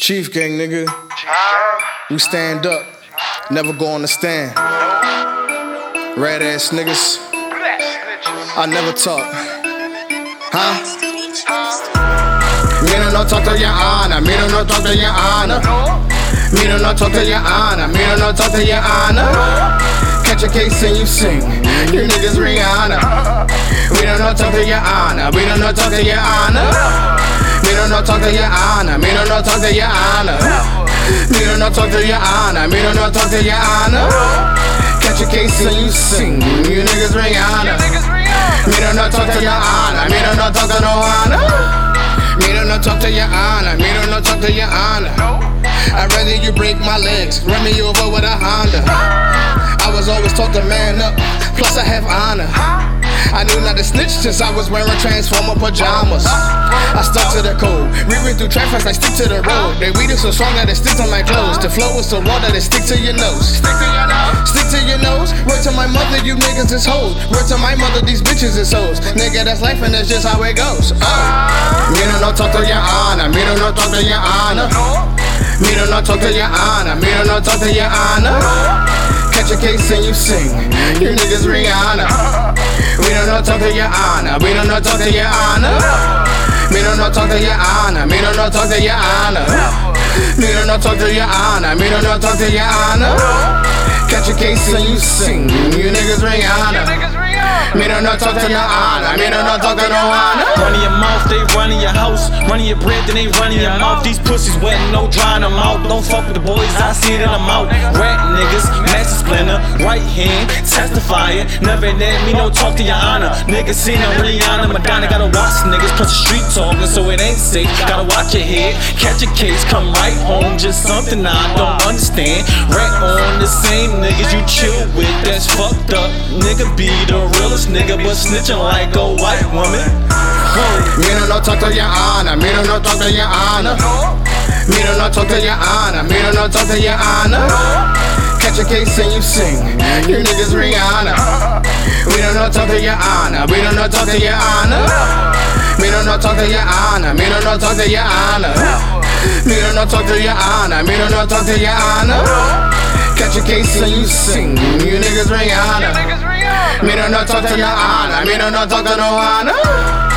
Chief gang, nigga. We stand up, never go on the stand. Red ass niggas. I never talk. Huh? Me don't no talk to your honor. Me don't no talk to your honor. Me don't no talk to your honor. Me don't no talk to your honor. Catch a case and you sing. You niggas Rihanna. We don't no talk to your honor. We don't no talk to your honor. Me don't no talk to your honor. Me don't no talk to your honor. Me don't no talk to your honor. Me don't no talk to your honor. Catch a case and you sing. You niggas Rihanna. Me don't no talk to your honor. Me don't no talk to no honor. Me don't no talk to your honor. Me don't no talk to your honor. I'd rather you break my legs, run me over with a Honda. I was always taught to man up, plus I have honor. I knew not to snitch since I was wearing transformer pajamas. I stuck to the code, reading through traffic, I stick to the road. They weed is so strong that it sticks on my clothes. The flow is so raw that it sticks to your nose. Stick to your nose. Stick to your nose. Word to my mother, you niggas is hoes. Word to my mother, these bitches is hoes. Nigga, that's life and that's just how it goes. Oh. Me don't no talk to your honor. Me don't no talk to your honor. Me don't no talk to your honor. Me don't no talk to your honor. Catch a case and you sing. You niggas Rihanna. Talk to your honor. We don't no talk to your honor. Me don't no talk to your honor. Me don't no talk to your honor. Me don't no talk to your honor. Me don't no talk to your honor. Catch a case and you sing. You niggas Rihanna. Me don't no talk to no honor. Me don't no talk to no honor. Running your mouth, they running your house. Running your bread, then they running your mouth. These pussies wet, no drying them out. Don't fuck with the boys, I see it in them out. Rat niggas, master splinter, right hand, testifying. Never let me no talk to your honor. Niggas seen them Rihanna, Madonna. Gotta watch niggas, plus the street talking, so it ain't safe. Gotta watch your head, catch a case, come right home. Just something I don't understand. Rat on the same niggas you chill with, that's fucked up. Nigga be the realest nigga, but snitching like a white woman. Me don't no talk to your honor. Me don't no talk to your honor. Me don't no talk to your honor. Me don't no talk to your honor. Catch a case and you sing. You niggas Rihanna. We don't no talk to your honor. We don't no talk to your honor. Me don't no talk to your honor. Me don't no talk to your honor. Me don't no talk to your honor. Me don't no talk to your honor. Catch a case and you sing. You niggas Rihanna. No talk to your honor. Me don't no talk to no honor.